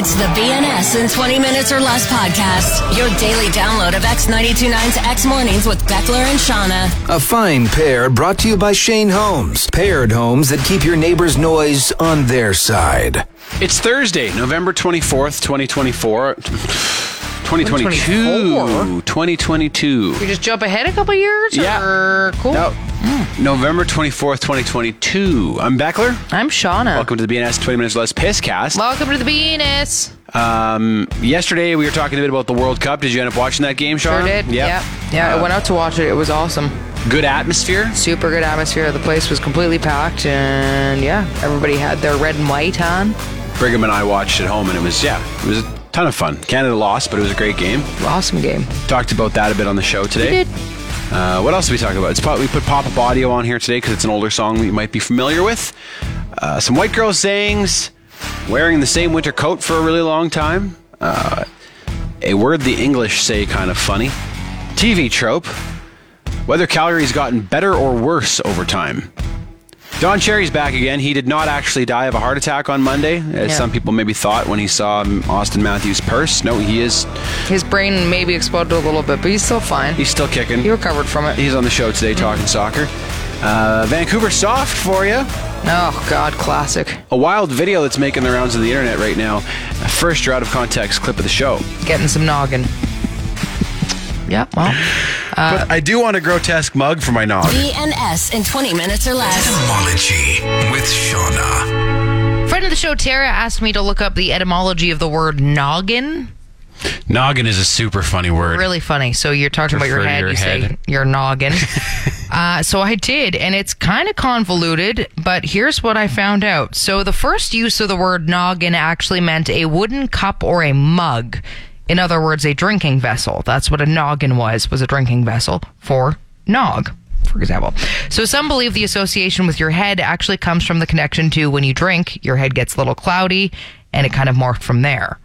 It's the BNS in 20 minutes or less podcast, your 20 minutes or less podcast. Your daily download of X929's X Mornings with Beckler and Shauna. A fine pair brought to you by Shane Homes. Paired homes that keep your neighbor's noise on their side. It's Thursday, November 24th, 2024. 2022. 2022. We just jump ahead a couple years? Yeah. Or... Cool. No, November 24th, 2022. I'm Beckler. I'm Shauna. Welcome to the BNS 20 Minutes Less Pisscast. Welcome to the BNS. Um, yesterday we were talking a bit about the World Cup. Did you end up watching that game, Sean? Sure did. Yeah. Yeah. Yeah, I went out to watch it. It was awesome. Good atmosphere. Super good atmosphere. The place was completely packed, and yeah, everybody had their red and white on. Brigham and I watched at home, and it was, yeah, it was a ton of fun. Canada lost, but it was a great game. Awesome game. Talked about that a bit on the show today. We did. Uh, what else did we talk about? It's pop, we put pop up audio on here today because it's an older song that you might be familiar with. Uh, some white girl sayings, wearing the same winter coat for a really long time. Uh, a word the English say kind of funny. TV trope. Whether Calgary's gotten better or worse over time. Don Cherry's back again. He did not actually die of a heart attack on Monday, as Yeah. some people maybe thought when he saw Auston Matthews' purse. No, he is. His brain maybe exploded a little bit, but he's still fine. He's still kicking. He recovered from it. He's on the show today talking soccer. Uh, Vancouver soft for you. Oh, God, classic. A wild video that's making the rounds of the internet right now. First or out of context clip of the show. Getting some noggin. Yeah, well, but I do want a grotesque mug for my nog. BNS in 20 minutes or less. Etymology with Shauna. friend of the show, Tara, asked me to look up the etymology of the word noggin. Noggin is a super funny word. Really funny. So you're talking about your Refer to head, your you say your noggin. uh, so I did, and it's kind of convoluted, but here's what I found out. So the first use of the word noggin actually meant a wooden cup or a mug. In other words, a drinking vessel. That's what a noggin was, was a drinking vessel for nog. For example. So some believe the association with your head actually comes from the connection to when you drink, your head gets a little cloudy, and it kind of morphed from there.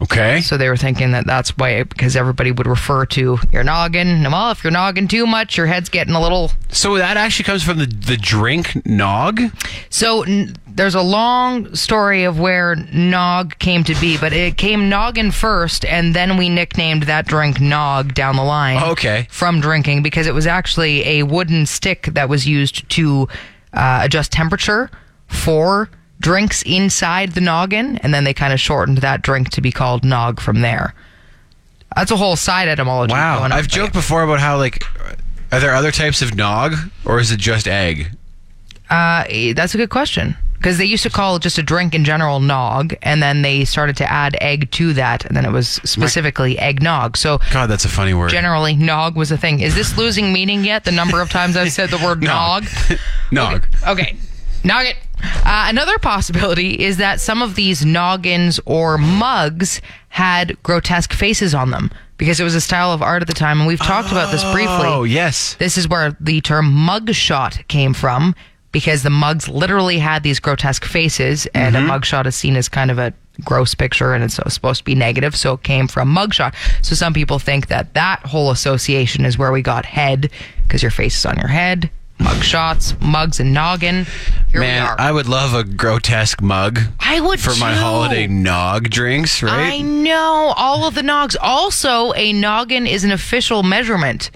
Okay. So they were thinking that that's why, because everybody would refer to your noggin. Well, if you're noggin too much, your head's getting a little. So that actually comes from the, the drink nog? So n- there's a long story of where nog came to be, but it came noggin first, and then we nicknamed that drink nog down the line. Okay. From drinking, because it was actually a wooden stick that was used to uh, adjust temperature for drinks inside the noggin, and then they kind of shortened that drink to be called nog from there. That's a whole side etymology. Wow. I've for you. joked before about how, like, are there other types of nog, or is it just egg? Uh, eh, that's a good question. Because they used to call just a drink in general nog, and then they started to add egg to that, and then it was specifically eggnog. So God, that's a funny word. generally, nog was a thing. Is this losing meaning yet? The number of times I've said the word nog? nog. Okay. Nugget. Uh, another possibility is that some of these noggins or mugs had grotesque faces on them because it was a style of art at the time, and we've talked about this briefly. Oh, yes. This is where the term mugshot came from because the mugs literally had these grotesque faces, and a mugshot is seen as kind of a gross picture and it's supposed to be negative, so it came from mugshot. So some people think that that whole association is where we got head because your face is on your head. Mugshots, mugs, and noggin. Here Man. I would love a grotesque mug I would for my holiday nog drinks, right? I know all of the nogs. Also, a noggin is an official measurement.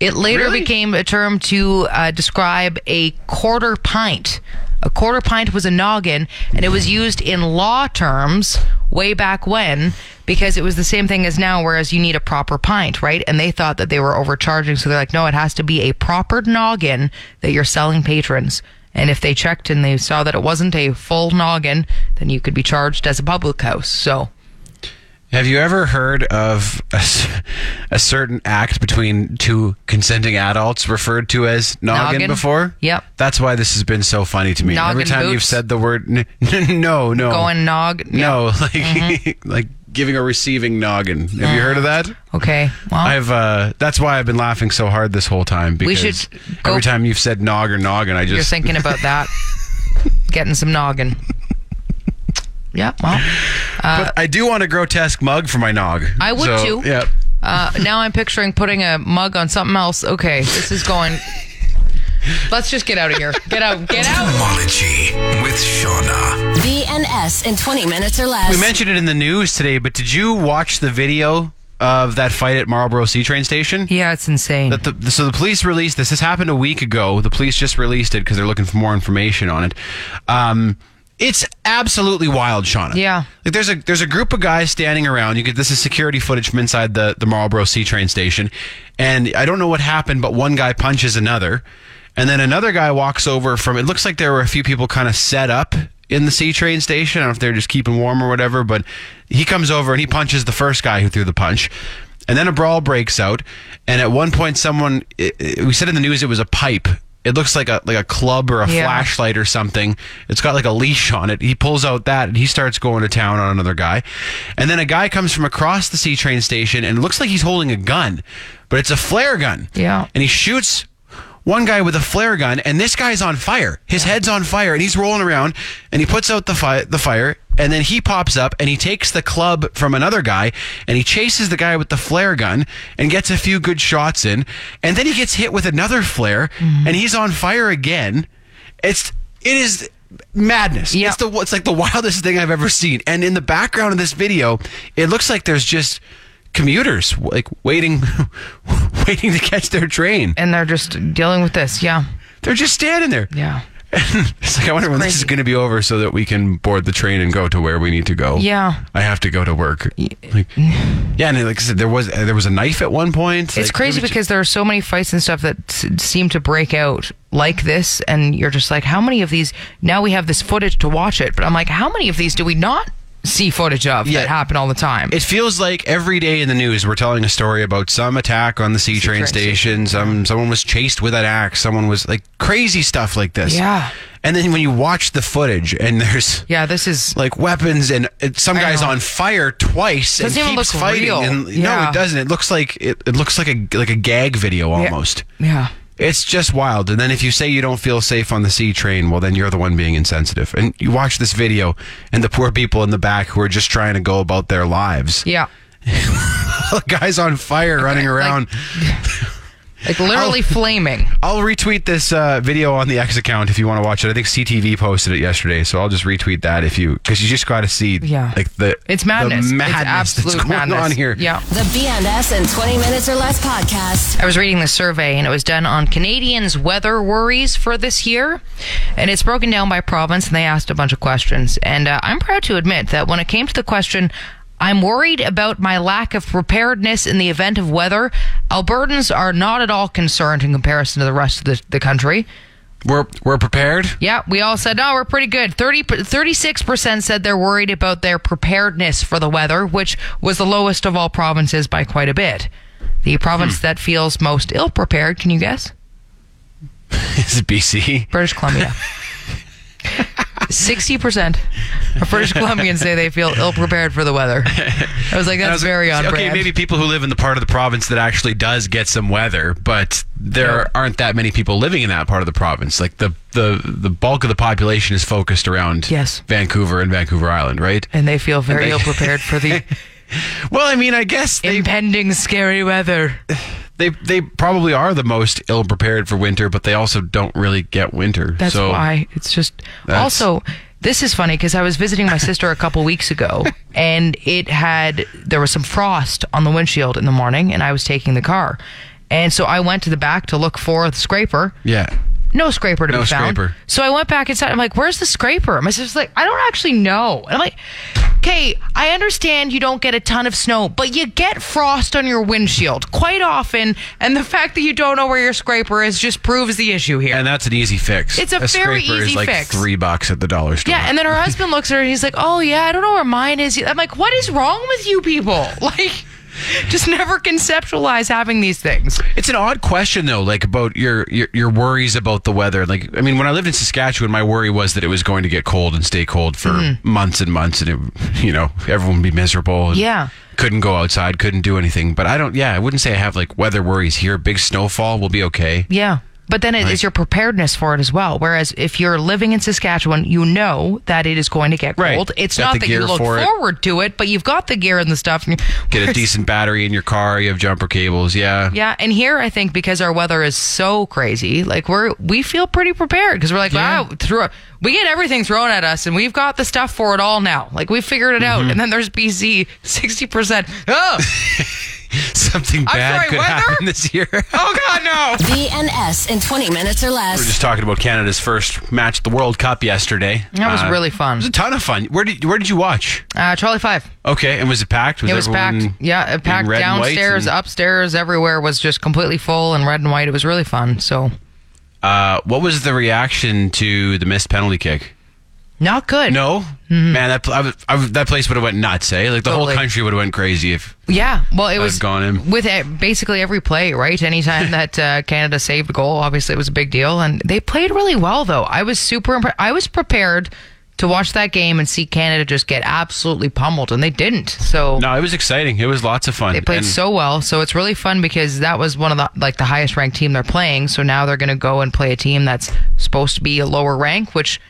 It later Really? became a term to uh, describe a quarter pint. A quarter pint was a noggin, and it was used in law terms way back when because it was the same thing as now, whereas you need a proper pint, right? And they thought that they were overcharging, so they're like, no, it has to be a proper noggin that you're selling patrons. And if they checked and they saw that it wasn't a full noggin, then you could be charged as a public house. So Have you ever heard of a certain act between two consenting adults referred to as noggin, Noggin? before? Yep. That's why this has been so funny to me. Every Noggin time you've said the word, n- no, no, going nog. no, Yeah. like like giving or receiving noggin. Have you heard of that? Okay. Well, I've uh that's why I've been laughing so hard this whole time because We should every time you've said nog or noggin, I just you're thinking about that. Getting some noggin. Yeah. Well, But I do want a grotesque mug for my nog. I would So, too. Yeah. uh, now I'm picturing putting a mug on something else. Okay, this is going. Let's just get out of here. Get out. Get out. Etymology with Shauna. BNS in 20 minutes or less. We mentioned it in the news today, but did you watch the video of that fight at Marlborough C train station? Yeah, it's insane. That the, so the police released this. This happened a week ago. The police just released it because they're looking for more information on it. Um, it's absolutely wild, Shauna. Yeah. Like there's a there's a group of guys standing around. You get this is security footage from inside the the Marlborough C train station, and I don't know what happened, but one guy punches another, and then another guy walks over from. It looks like there were a few people kind of set up in the C train station. I don't know if they're just keeping warm or whatever, but he comes over and he punches the first guy who threw the punch. And then a brawl breaks out, and at one point, someone it, it- we said in the news it was a pipe. It looks like a like a club or a Yeah. flashlight or something. It's got like a leash on it. He pulls out that and he starts going to town on another guy. And then a guy comes from across the C train station and it looks like he's holding a gun, but it's a flare gun. Yeah. And he shoots one guy with a flare gun, and this guy's on fire. His head's on fire, and he's rolling around, and he puts out the fi- the fire, and then he pops up, and he takes the club from another guy, and he chases the guy with the flare gun, and gets a few good shots in, and then he gets hit with another flare, mm-hmm. and he's on fire again. It's it is madness. Yeah. It's the it's like the wildest thing I've ever seen. And in the background of this video, it looks like there's just commuters like waiting waiting to catch their train. and they're just dealing with this. Yeah. They're just standing there. Yeah. it's like I wonder when this is going to be over so that we can board the train and go to where we need to go. Yeah. I have to go to work. Like, yeah, and like I said, there was there was a knife at one point. It's Like, crazy because there are so many fights and stuff that s- seem to break out like this, and you're just like, how many of these? Now we have this footage to watch it, but I'm like, how many of these do we not see footage of Yeah. that happen all the time? It feels like every day in the news we're telling a story about some attack on the C train train station. Some someone was chased with an axe. Someone was like crazy stuff like this. Yeah. And then when you watch the footage and there's yeah, this is like weapons and some guy's on fire twice Doesn't and even keeps look fighting. real. And no, it doesn't. It looks like it, it looks like a like a gag video almost. yeah. It's just wild. And then if you say you don't feel safe on the C train, well, then you're the one being insensitive. And you watch this video and the poor people in the back who are just trying to go about their lives. Yeah. The guy's on fire running around. Like literally Oh. flaming. I'll retweet this uh, video on the X account if you want to watch it. I think CTV posted it yesterday, so I'll just retweet that if you because you just got to see Yeah. like the It's madness. the It's absolute that's going madness. on here. Yeah. The BNS in 20 minutes or less podcast. I was reading the survey and it was done on Canadians' weather worries for this year. And it's broken down by province and they asked a bunch of questions. And uh, I'm proud to admit that when it came to the question, I'm worried about my lack of preparedness in the event of weather, Albertans are not at all concerned in comparison to the rest of the, the country. We're we're prepared. Yeah, we all said, no, we're pretty good. 30, 36% said they're worried about their preparedness for the weather, which was the lowest of all provinces by quite a bit. The province hmm. that feels most ill prepared, can you guess? Is it BC? British Columbia. 60% of British Columbians say they feel ill prepared for the weather. I was like, that's was like, very on Okay, brand. maybe people who live in the part of the province that actually does get some weather, but there Yeah. aren't that many people living in that part of the province. Like the the the bulk of the population is focused around Yes. Vancouver and Vancouver Island, right? And they feel very ill prepared for the Well, I mean, I guess they impending scary weather. They they probably are the most ill prepared for winter, but they also don't really get winter. That's so why it's just also this is funny because I was visiting my sister a couple weeks ago and it had there was some frost on the windshield in the morning and I was taking the car. And so I went to the back to look for the scraper. yeah. No scraper to No be found. scraper. So I went back inside. I'm like, "Where's the scraper?" My sister's like, "I don't actually know." And I'm like, "Okay, I understand you don't get a ton of snow, but you get frost on your windshield quite often, and the fact that you don't know where your scraper is just proves the issue here." And that's an easy fix. It's a very scraper is easy like fix. three bucks at the dollar store. Yeah, and then her husband looks at her and he's like, "Oh yeah, I don't know where mine is." I'm like, "What is wrong with you people?" Like, just never conceptualize having these things. It's an odd question though, like about your, your your worries about the weather. Like, I mean, when I lived in Saskatchewan, my worry was that it was going to get cold and stay cold for Mm-hmm. months and months, and it, you know, everyone would be miserable. And Yeah. couldn't go outside, couldn't do anything. But I don't. Yeah, I wouldn't say I have like weather worries here. Big snowfall will be okay. Yeah. But then it is Right. your preparedness for it as well. Whereas if you're living in Saskatchewan, you know that it is going to get Right. cold. It's Got not that you look for forward to it, but you've got the gear and the stuff. Get a decent battery in your car. You have jumper cables. Yeah. Yeah, and here I think because our weather is so crazy, like we're we feel pretty prepared because we're like, Yeah. wow, through we get everything thrown at us, and we've got the stuff for it all now. Like we figured it Mm-hmm. out, and then there's BC sixty percent. Oh, Something I'm bad sorry, could weather? happen this year. oh God, no! BNS in 20 minutes or less. We're just talking about Canada's first match at the World Cup yesterday. That was Uh, really fun. It was a ton of fun. Where did Where did you watch? Uh, Charlie Five. Okay, and was it packed? It was everyone packed. Yeah, it packed red and white downstairs, and- upstairs, everywhere was just completely full and red and white. It was really fun. So Uh, what was the reaction to the missed penalty kick? Not good. No, man, that I, I, that place would have went nuts. Eh? Like the Totally. whole country would have went crazy if. Yeah, well, it was gone in. with basically every play, right? Anytime that uh, Canada saved a goal, obviously it was a big deal, and they played really well. Though I was super, I was prepared to watch that game and see Canada just get absolutely pummeled, and they didn't. So No, it was exciting. It was lots of fun. they played And- so well. So it's really fun because that was one of the like the highest ranked team they're playing. So now they're going to go and play a team that's supposed to be a lower rank, which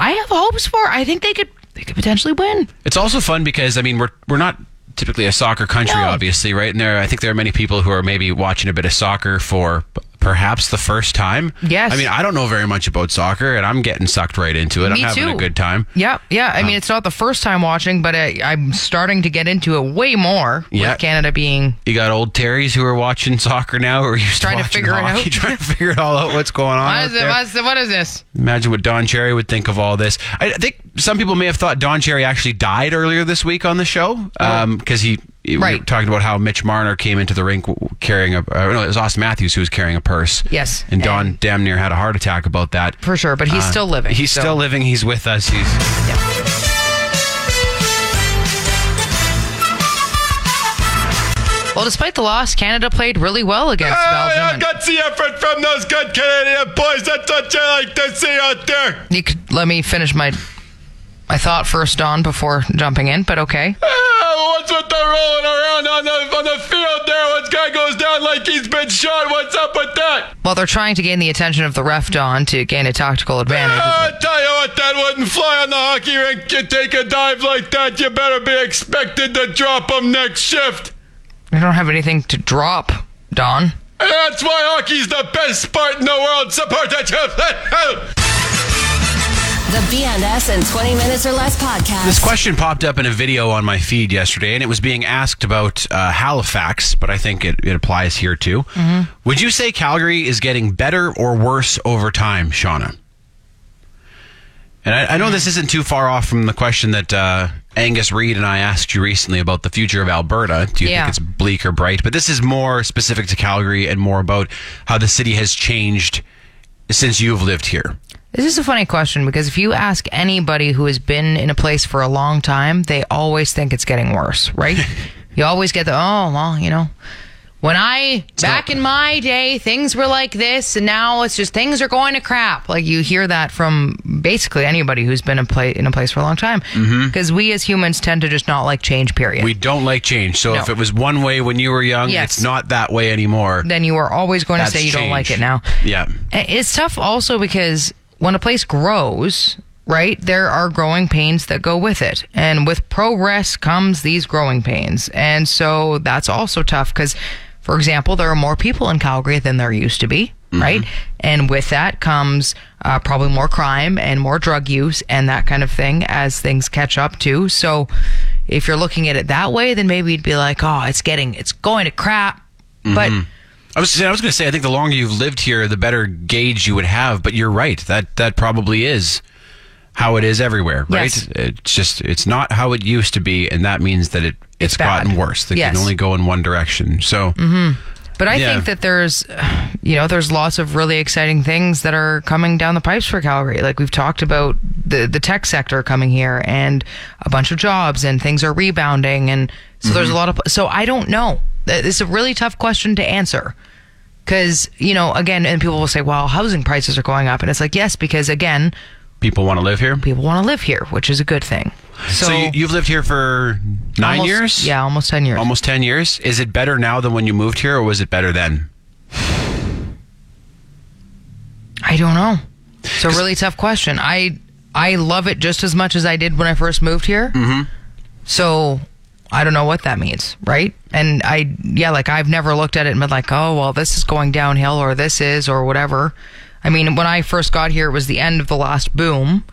I have hopes for. I think they could they could potentially win. It's also fun because I mean we're we're not typically a soccer country, No. obviously, right? And there, I think there are many people who are maybe watching a bit of soccer for perhaps the first time. Yes. I mean, I don't know very much about soccer, and I'm getting sucked right into it. Me I'm having too. a good time. Yeah, yeah. I mean, um, it's not the first time watching, but I, I'm starting to get into it way more. Yeah. With Canada being You got old Terrys who are watching soccer now, or are you Trying to figure it out. trying to figure it all out. What's going on? what out it? there? What's the, what is this? Imagine what Don Cherry would think of all this. I think some people may have thought Don Cherry actually died earlier this week on the show oh. um, because he. We were Oh. Right. talking about how Mitch Marner came into the rink carrying a. Uh, no, it was Auston Matthews who was carrying a purse. Yes. And Don And- damn near had a heart attack about that. For sure, but he's Uh, still living. He's so- still living. He's with us. He's. Yeah. Well, despite the loss, Canada played really well against Belgium. and- gutsy effort from those good Canadian boys. That's what you like to see out there. you could let me finish my my thought first, Don, before jumping in. But okay. Ah, what's with the rolling around on the on the field there? One guy goes down like he's been shot. What's up with that? Well, they're trying to gain the attention of the ref, Don, to gain a tactical advantage. Ah, I tell you what, that wouldn't fly on the hockey rink. You take a dive like that, you better be expected to drop him next shift. We don't have anything to drop, Don. And that's why hockey's the best sport in the world. Support that. The BNS in 20 minutes or less podcast. This question popped up in a video on my feed yesterday, and it was being asked about uh, Halifax, but I think it, it applies here too. Mm-hmm. Would you say Calgary is getting better or worse over time, Shauna? And I, I know this isn't too far off from the question that uh, Angus Reid and I asked you recently about the future of Alberta. Do you Yeah. think it's bleak or bright? But this is more specific to Calgary and more about how the city has changed since you've lived here. This is a funny question because if you ask anybody who has been in a place for a long time, they always think it's getting worse, right? you always get the, oh, well, you know, when I, back in my day, things were like this, and now it's just things are going to crap. Like you hear that from basically anybody who's been in, play, in a place for a long time. Mm-hmm. Because we as humans tend to just not like change, period. We don't like change. So No. if it was one way when you were young, Yes. it's not that way anymore. then you are always going to say you don't like it now. Yeah. It's tough also because when a place grows, right, there are growing pains that go with it. And with progress comes these growing pains. And so that's also tough because, for example, there are more people in Calgary than there used to be. Right. And with that comes uh, probably more crime and more drug use and that kind of thing as things catch up too. So if you're looking at it that way, then maybe you'd be like, oh, it's getting, it's going to crap. But I was I was going to say I think the longer you've lived here, the better gauge you would have. But you're right that that probably is how it is everywhere, right? Yes. It's just it's not how it used to be, and that means that it it's, It's gotten worse. That Yes. can only go in one direction. So mm-hmm. But I Yeah. think that there's, you know, there's lots of really exciting things that are coming down the pipes for Calgary. Like we've talked about the the tech sector coming here and a bunch of jobs and things are rebounding and so there's mm-hmm. a lot of so I don't know. It's a really tough question to answer. Cuz, you know, again and people will say, "Well, housing prices are going up." And it's like, "Yes, because again, people want to live here. people want to live here, which is a good thing." So, So, you, you've lived here for nine almost- years. Yeah, almost 10 years. almost ten years. Is it better now than when you moved here, or was it better then? I don't know. It's a really tough question. I I love it just as much as I did when I first moved here. Mm-hmm. So I don't know what that means, right? And I yeah, like I've never looked at it and been like, oh well, this is going downhill or this is or whatever. I mean, when I first got here, it was the end of the last boom.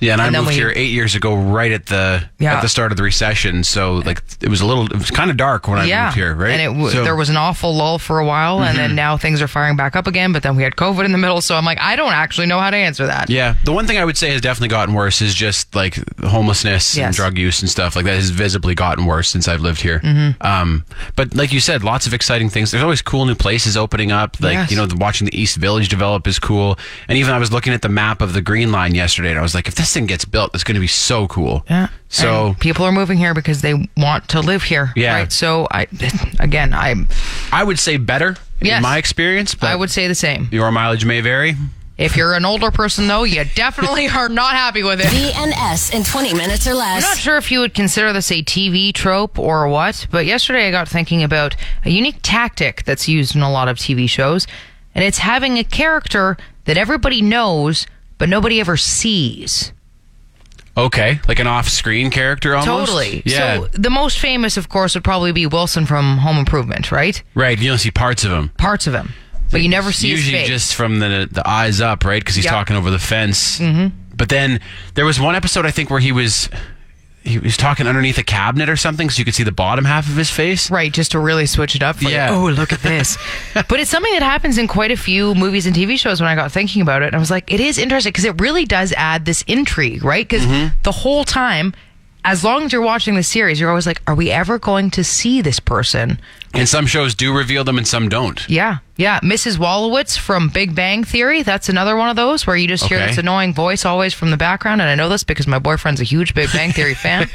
Yeah, and, And I moved we- here eight years ago, right at the Yeah. at the start of the recession. So like it was a little, it was kind of dark when I yeah, moved here, right? And it w- So- Mm-hmm. there was an awful lull for a while, and then now things are firing back up again. But then we had COVID in the middle, so I'm like, I don't actually know how to answer that. Yeah, the one thing I would say has definitely gotten worse is just like homelessness and drug use and stuff like that has visibly gotten worse since I've lived here. Mm-hmm. Um, but like you said, lots of exciting things. There's always cool new places opening up. Like Yes. you know, the, watching the East Village develop is cool. And even I was looking at the map of the Green Line yesterday, and I was like, if this thing gets built, it's going to be so cool. Yeah. So And people are moving here because they want to live here. Yeah. Right. So I, again, I, I would say better Yes. in my experience. But I would say the same. your mileage may vary. If you're an older person, though, you definitely are not happy with it. BNS in 20 minutes or less. I'm not sure if you would consider this a TV trope or what, but yesterday I got thinking about a unique tactic that's used in a lot of TV shows, and it's having a character that everybody knows but nobody ever sees. Okay, like an off-screen character almost. Totally. Yeah. So the most famous, of course, would probably be Wilson from Home Improvement, right? right. You don't see parts of him. Parts of him, but you never see usually just from the the eyes up, right? Because he's Yep. talking over the fence. Mm-hmm. But then there was one episode I think where he was he was talking underneath a cabinet or something, so you could see the bottom half of his face. Right, just to really switch it up. For Yeah. Oh, look at this. but it's something that happens in quite a few movies and TV shows when I got thinking about it. And I was like, it is interesting because it really does add this intrigue, right? Because Mm-hmm. the whole time, as long as you're watching the series, you're always like, are we ever going to see this person? And some shows do reveal them, and some don't. Yeah. Yeah. Mrs. Wolowitz from Big Bang Theory. That's another one of those where you just hear Okay. this annoying voice always from the background. And I know this because my boyfriend's a huge Big Bang Theory fan.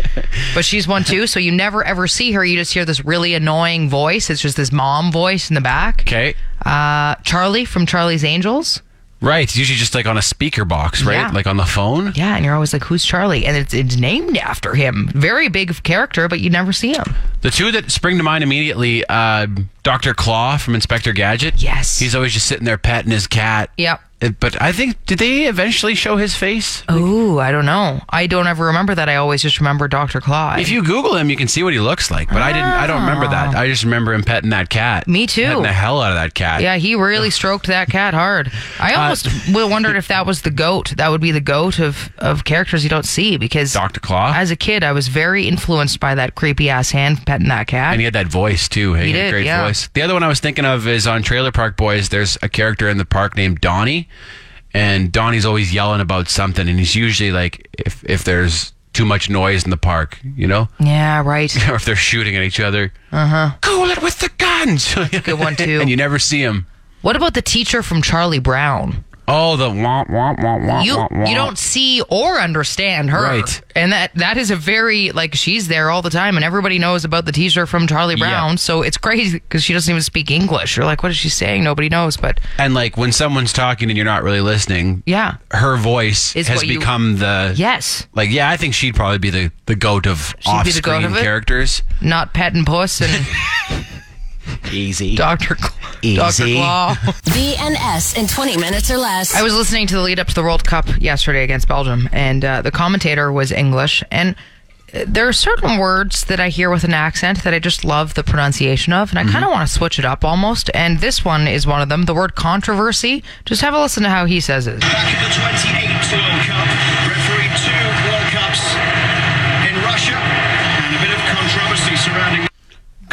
but she's one too. So you never ever see her. You just hear this really annoying voice. It's just this mom voice in the back. Okay. Uh, Charlie from Charlie's Angels. Right. It's usually just like on a speaker box, right? Yeah. Like on the phone. Yeah. And you're always like, who's Charlie? And it's, it's named after him. Very big character, but you never see him. The two that spring to mind immediately, uh, Dr. Claw from Inspector Gadget. Yes. He's always just sitting there petting his cat. Yep. But I think, did they eventually show his face? Oh, I don't know. I don't ever remember that. I always just remember Dr. Claw. If you Google him, you can see what he looks like. But I didn't. I don't remember that. I just remember him petting that cat. Me too. Petting the hell out of that cat. Yeah, he really stroked that cat hard. I Uh, almost w- wondered if that was the goat. That would be the goat of, of characters you don't see because Dr. Claw. as a kid, I was very influenced by that creepy ass hand petting that cat. and he had that voice too. He, He had a did, great yeah. Voice. The other one I was thinking of is on Trailer Park Boys. There's a character in the park named Donnie, and Donnie's always yelling about something, and he's usually like, if if there's too much noise in the park, you know, yeah, right. or if they're shooting at each other. Uh huh. Cool it with the guns. Good one, too. and you never see him. What about the teacher from Charlie Brown? Oh, the womp womp womp womp You womp womp. you don't see or understand her, Right. And that that is a very like she's there all the time, and everybody knows about the teacher from Charlie Yeah. Brown. So it's crazy because she doesn't even speak English. You're like, what is she saying? Nobody knows, but And like when someone's talking and you're not really listening, yeah, her voice Is has what you- become the yes. Like, yeah, I think she'd probably be the, the goat of She'd be the goat off-screen of it? characters. not Pet and Puss and Easy. Dr. Cl- Easy. Dr. Claw. BNS in 20 minutes or less. I was listening to the lead up to the World Cup yesterday against Belgium, and uh, the commentator was English. And uh, there are certain words that I hear with an accent that I just love the pronunciation of, and I kind of want to switch it up almost. And this one is one of them the word controversy. Just have a listen to how he says it.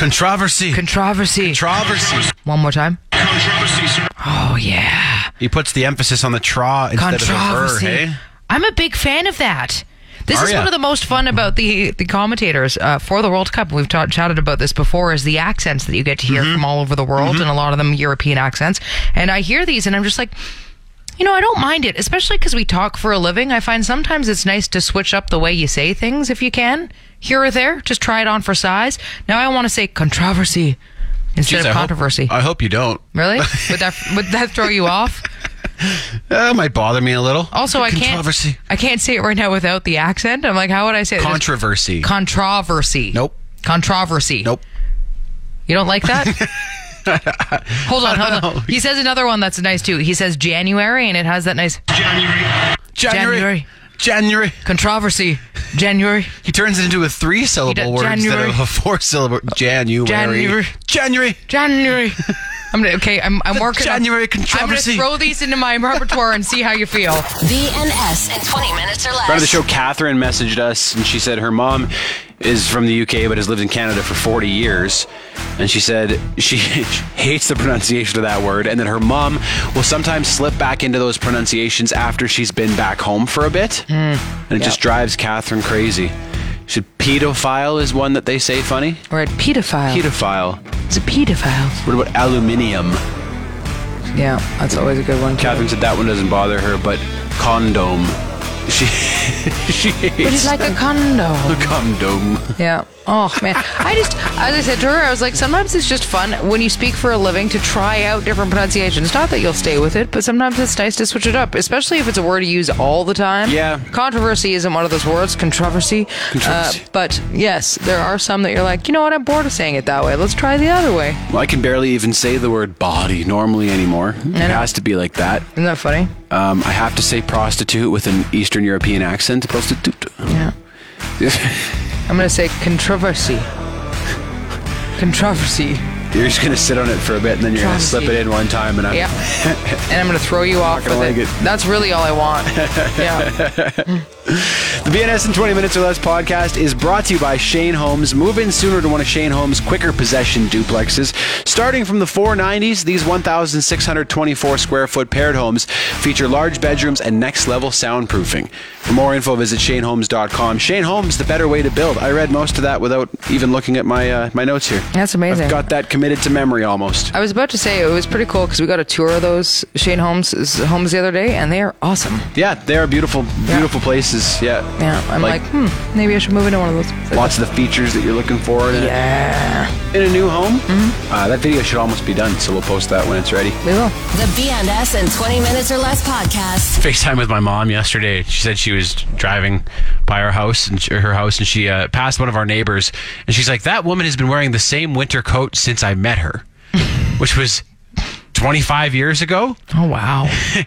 Controversy. Controversy. Controversy. one more time. controversy surrounding. Oh, yeah. He puts the emphasis on the tra instead of the ver, controversy. hey? I'm a big fan of that. This Are is ya? one of the most fun about the the commentators uh, for the World Cup. We've ta- chatted about this before. Is the accents that you get to hear Mm-hmm. from all over the world, and a lot of them European accents. And I hear these, and I'm just like. You know, I don't mind it, especially because we talk for a living. I find sometimes it's nice to switch up the way you say things if you can, here or there. Just try it on for size. Now I want to say controversy instead Jeez, of I hope- controversy. I hope you don't. really? Would that would that throw you off? Uh, that might bother me a little. Also, I can't. Controversy. I can't say it right now without the accent. I'm like, how would I say it? Just Controversy. Controversy. Nope. Controversy. Nope. You don't like that? hold on, hold on. He says another one that's nice too. He says January, and it has that nice January. January. January. January. controversy. January. He turns it into a three syllable He word does- instead January. of a four syllable. January. January. January. January. I'm gonna, okay. I'm I'm The working. on- January I'm gonna throw these into my repertoire and see how you feel. BNS in 20 minutes or less. Friend of the show, Catherine, messaged us and she said her mom is from the UK but has lived in Canada for 40 years. And she said she hates the pronunciation of that word and that her mom will sometimes slip back into those pronunciations after she's been back home for a bit. Hmm. and it just drives Catherine crazy. Should pedophile is one that they say funny? Or pedophile. Pedophile. it's a pedophile. What about aluminium? Yeah, that's always a good one. Catherine said that one doesn't bother her, but condom. She she hates But it's like a condom. A condom. Yeah. Oh man, I just, as I said to her, I was like, sometimes it's just fun when you speak for a living to try out different pronunciations. Not that you'll stay with it, but sometimes it's nice to switch it up, especially if it's a word you use all the time. Yeah. Controversy isn't one of those words. Controversy. Controversy. Uh, but yes, there are some that you're like, you know what? I'm bored of saying it that way. Let's try the other way. Well, I can barely even say the word body normally anymore. It has to be like that. Isn't that funny? Um, I have to say prostitute with an Eastern European accent. Prostitute. Yeah. I'm gonna say controversy. Controversy. You're just gonna sit on it for a bit, and then you're gonna slip it in one time, and I'm Yeah. and I'm gonna throw you off with like it. it. That's really all I want. Yeah. The BNS in 20 Minutes or Less podcast is brought to you by Shane Homes. Move in sooner to one of Shane Homes' quicker possession duplexes. Starting from the 490s, these 1,624 square foot paired homes feature large bedrooms and next level soundproofing. For more info, visit ShaneHomes.com. Shane Homes, the better way to build. I read most of that without even looking at my uh, my notes here. That's amazing. I've got that committed to memory almost. I was about to say it was pretty cool because we got a tour of those Shane Holmes homes the other day, and they are awesome. Yeah, they are beautiful, beautiful places. Yeah. Yeah, I'm like, hmm, maybe I should move into one of those. Lots of the features that you're looking for in, Yeah, a, in a new home. Uh, that video should almost be done, so we'll post that when it's ready. we will. The BNS in 20 minutes or less podcast. FaceTime with my mom yesterday. She said she was driving by our house and her house, and she uh, passed one of our neighbors, and she's like, "That woman has been wearing the same winter coat since I met her," which was 25 years ago. Oh wow.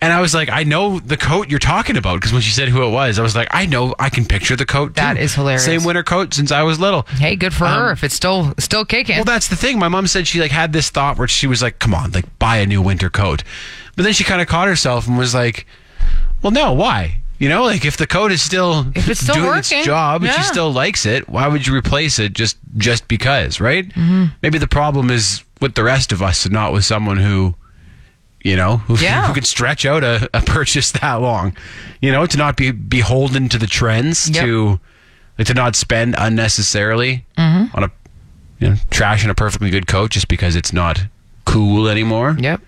And I was like, "I know the coat you're talking about," because when she said who it was, I was like, "I know, I can picture the coat." That too. is hilarious. Same winter coat since I was little. Hey, good for her if it's still still kicking. Well, that's the thing. My mom said she like had this thought where she was like, "Come on, like buy a new winter coat," but then she kind of caught herself and was like, "Well, no, why?" You know, like if the coat is still If it's still doing working, its job, and she still likes it, why would you replace it just just because, right? Mm-hmm. Maybe the problem is with the rest of us, and not with someone who, you know, who, Yeah. who could stretch out a, a purchase that long. You know, to not be beholden to the trends, Yep. to like, to not spend unnecessarily Mm-hmm. on a you know, trashing a perfectly good coat just because it's not cool anymore. yep.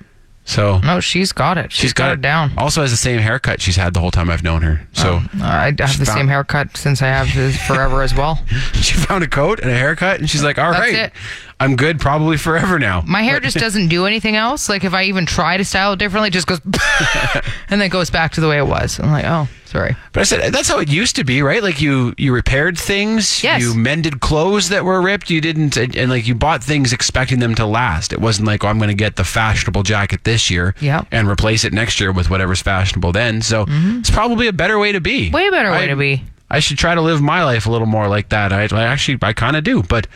So No, she's got it. she's got, it down. Also has the same haircut she's had the whole time I've known her. So Uh, I have the found- same haircut since I have this forever as well. she found a coat and a haircut, and she's like, "All That's right, it. I'm good, probably forever now." My hair just doesn't do anything else. Like if I even try to style it differently, it just goes and then goes back to the way it was. I'm like, oh, sorry. But I said that's how it used to be, right? Like you you repaired things, Yes. you mended clothes that were ripped. You didn't, and, and like you bought things expecting them to last. It wasn't like, oh, I'm going to get the fashionable jacket this year, Yeah. and replace it next year with whatever's fashionable then. So it's probably a better way to be. Mm-hmm. Way better way I- to be. I should try to live my life a little more like that. I, I actually, I kind of do. But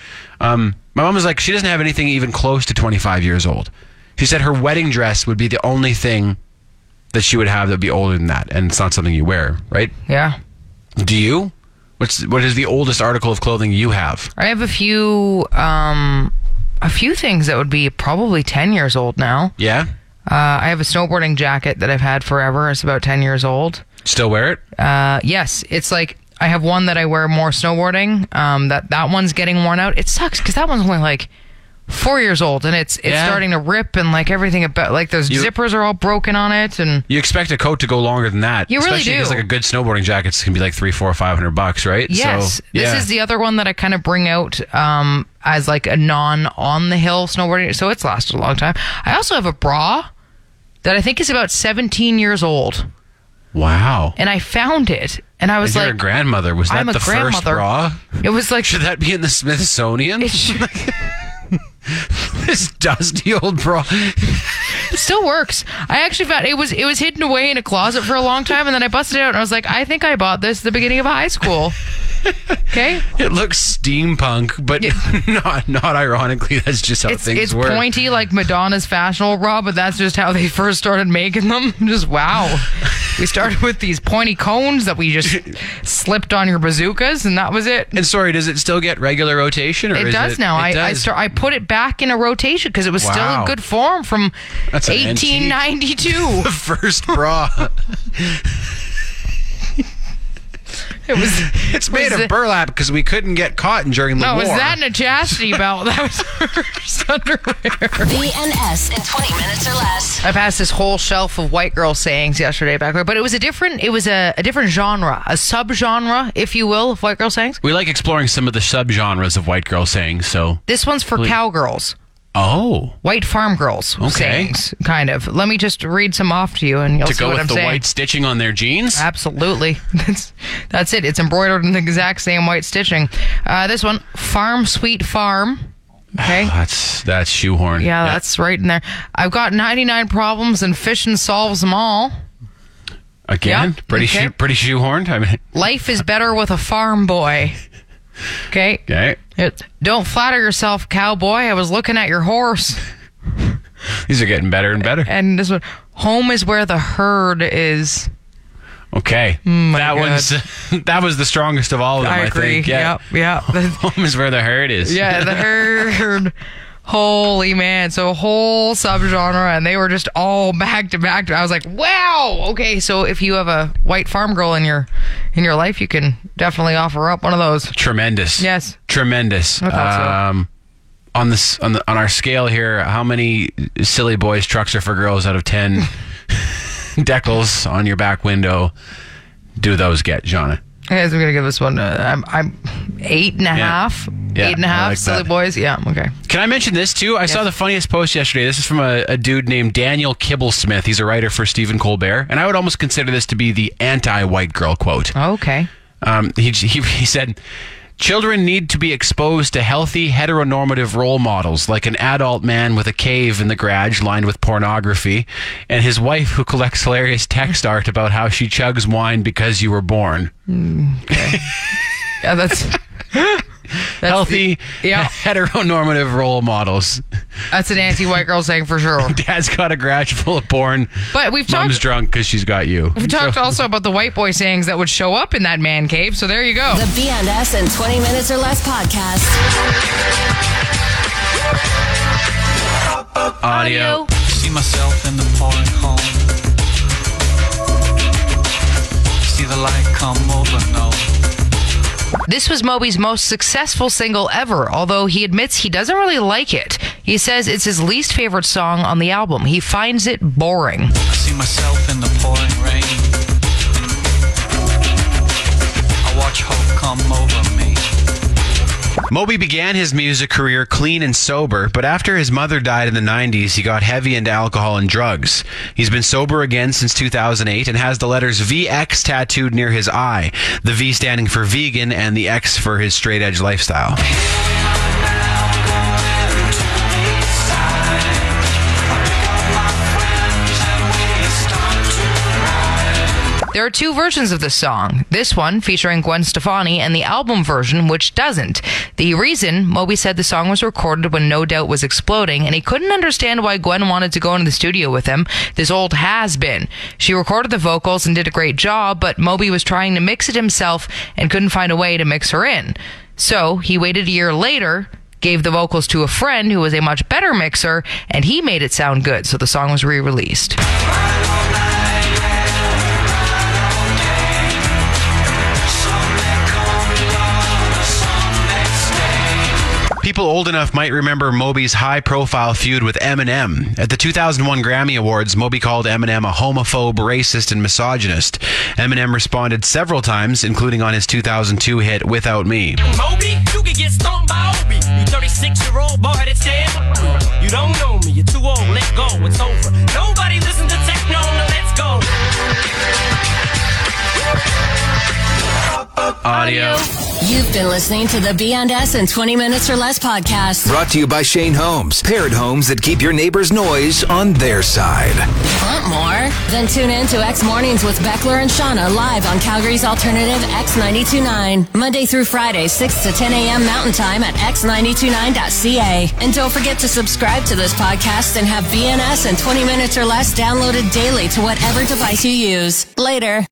um, my mom was like, she doesn't have anything even close to 25 years old. She said her wedding dress would be the only thing that she would have that would be older than that, and it's not something you wear, right? Yeah. Do you? What's what is the oldest article of clothing you have? I have a few um a few things that would be probably 10 years old now. Yeah, Uh, I have a snowboarding jacket that I've had forever. It's about 10 years old. still wear it. Uh, yes, it's like I have one that I wear more snowboarding. Um, that that one's getting worn out. It sucks because that one's only like four years old and it's it's Yeah. starting to rip and like everything about like those You- zippers are all broken on it and You expect a coat to go longer than that. You really because do. like a good snowboarding jacket can be like three, four, five hundred bucks, right? Yes, So, this is the other one that I kind of bring out um, as like a non on the hill snowboarding. So it's lasted a long time. I also have a bra that I think is about 17 years old, wow. and I found it, and I was like, a grandmother. Was that I'm a the first grandmother. bra? it was like Should that be in the Smithsonian? it should- this dusty old bra. It still works. I actually found it was it was hidden away in a closet for a long time, and then I busted it out and I was like, I think I bought this at the beginning of high school. Okay, It looks steampunk, but not not ironically. That's just how it's things it's work. pointy like Madonna's fashionable bra, but that's just how they first started making them. Just wow. We started with these pointy cones that we just slipped on your bazookas, and that was it. And sorry, does it still get regular rotation? Or It does now. It I I, start, I put it back in a rotation because it was still in good form from That's 1892. the first bra. It was. It's made was of it- burlap because we couldn't get cotton during the No, war. was that in a chastity belt? That was first underwear. BNS in 20 minutes or less. I passed this whole shelf of white girl sayings yesterday back there, but it was a different. It was a, a different genre, a subgenre, if you will, of white girl sayings. we like exploring some of the subgenres of white girl sayings. So, This one's for cowgirls, oh, white farm girls Okay. sayings, kind of. Let me just read some off to you, and you'll to see go what with I'm the saying. white stitching on their jeans. Absolutely. That's, that's it. It's embroidered in the exact same white stitching. Uh, this one, Farm Sweet Farm. Okay. That's that's shoehorn. Yeah, that's right in there. I've got 99 problems and fishing solves them all. again Yeah, pretty okay. shoe, pretty shoehorned. I mean, Life is better with a farm boy. Okay. okay, It, don't flatter yourself, cowboy. I was looking at your horse. these are getting better and better. And this one, home is where the herd is. Okay, mm, my that God. one's that was the strongest of all of them. I, I agree. think. Yeah, Yep. Yep. home is where the herd is. Yeah, the herd. Holy man. So a whole subgenre and they were just all back to back. I was like, wow. Okay, so if you have a white farm girl in your in your life, you can definitely offer up one of those. tremendous. Yes. tremendous. Thought so. Um, on this on the on our scale here, how many silly boys trucks are for girls out of ten decals on your back window do those get, Jonna? Guys, I'm gonna give this one. Uh, I'm I'm eight and a half. Yeah, eight and a I half. like silly that. boys. Yeah. Okay. Can I mention this too? I saw the funniest post yesterday. This is from a, a dude named Daniel Kibblesmith. He's a writer for Stephen Colbert, and I would almost consider this to be the anti-white girl quote. Okay. Um, he, he, he said, Children need to be exposed to healthy heteronormative role models, like an adult man with a cave in the garage lined with pornography, and his wife who collects hilarious text art about how she chugs wine because you were born. Hmm, yeah, that's. That's healthy the- yeah. heteronormative role models. That's an anti-white girl saying for sure. Dad's got a garage full of porn. But we've Mom's talked. drunk because she's got you. We talked also about the white boy sayings that would show up in that man cave. So there you go. The BNS in 20 minutes or less podcast. Audio. See myself in the pouring home. See the light come over, no. This was Moby's most successful single ever, although he admits he doesn't really like it. He says it's his least favorite song on the album. He finds it boring. I watch hope come over me. Moby began his music career clean and sober, but after his mother died in the 90s, he got heavy into alcohol and drugs. He's been sober again since 2008 and has the letters VX tattooed near his eye, the V standing for vegan and the X for his straight edge lifestyle. There are two versions of this song. This one featuring Gwen Stefani and the album version, which doesn't. The reason Moby said the song was recorded when No Doubt was exploding, and he couldn't understand why Gwen wanted to go into the studio with him. This old has been. She recorded the vocals and did a great job, but Moby was trying to mix it himself and couldn't find a way to mix her in. So he waited a year later. Gave the vocals to a friend who was a much better mixer, and he made it sound good, so the song was re released. People old enough might remember Moby's high profile feud with Eminem. At the 2001 Grammy Awards, Moby called Eminem a homophobe, racist, and misogynist. Eminem responded several times, including on his 2002 hit Without Me. Moby, you can get stomped by Obie. You 36 year old boy that's dead. You don't know me, you're too old, let go, it's over. Nobody Audio. You've been listening to the B&S in 20 minutes or less podcast. Brought to you by Shane Homes, paired homes that keep your neighbor's noise on their side. Want more? Then tune in to X Mornings with Beckler and Shauna live on Calgary's alternative X929. Monday through Friday, 6 to 10 a.m. Mountain Time at x929.ca. And don't forget to subscribe to this podcast and have BNS in 20 minutes or less downloaded daily to whatever device you use. Later.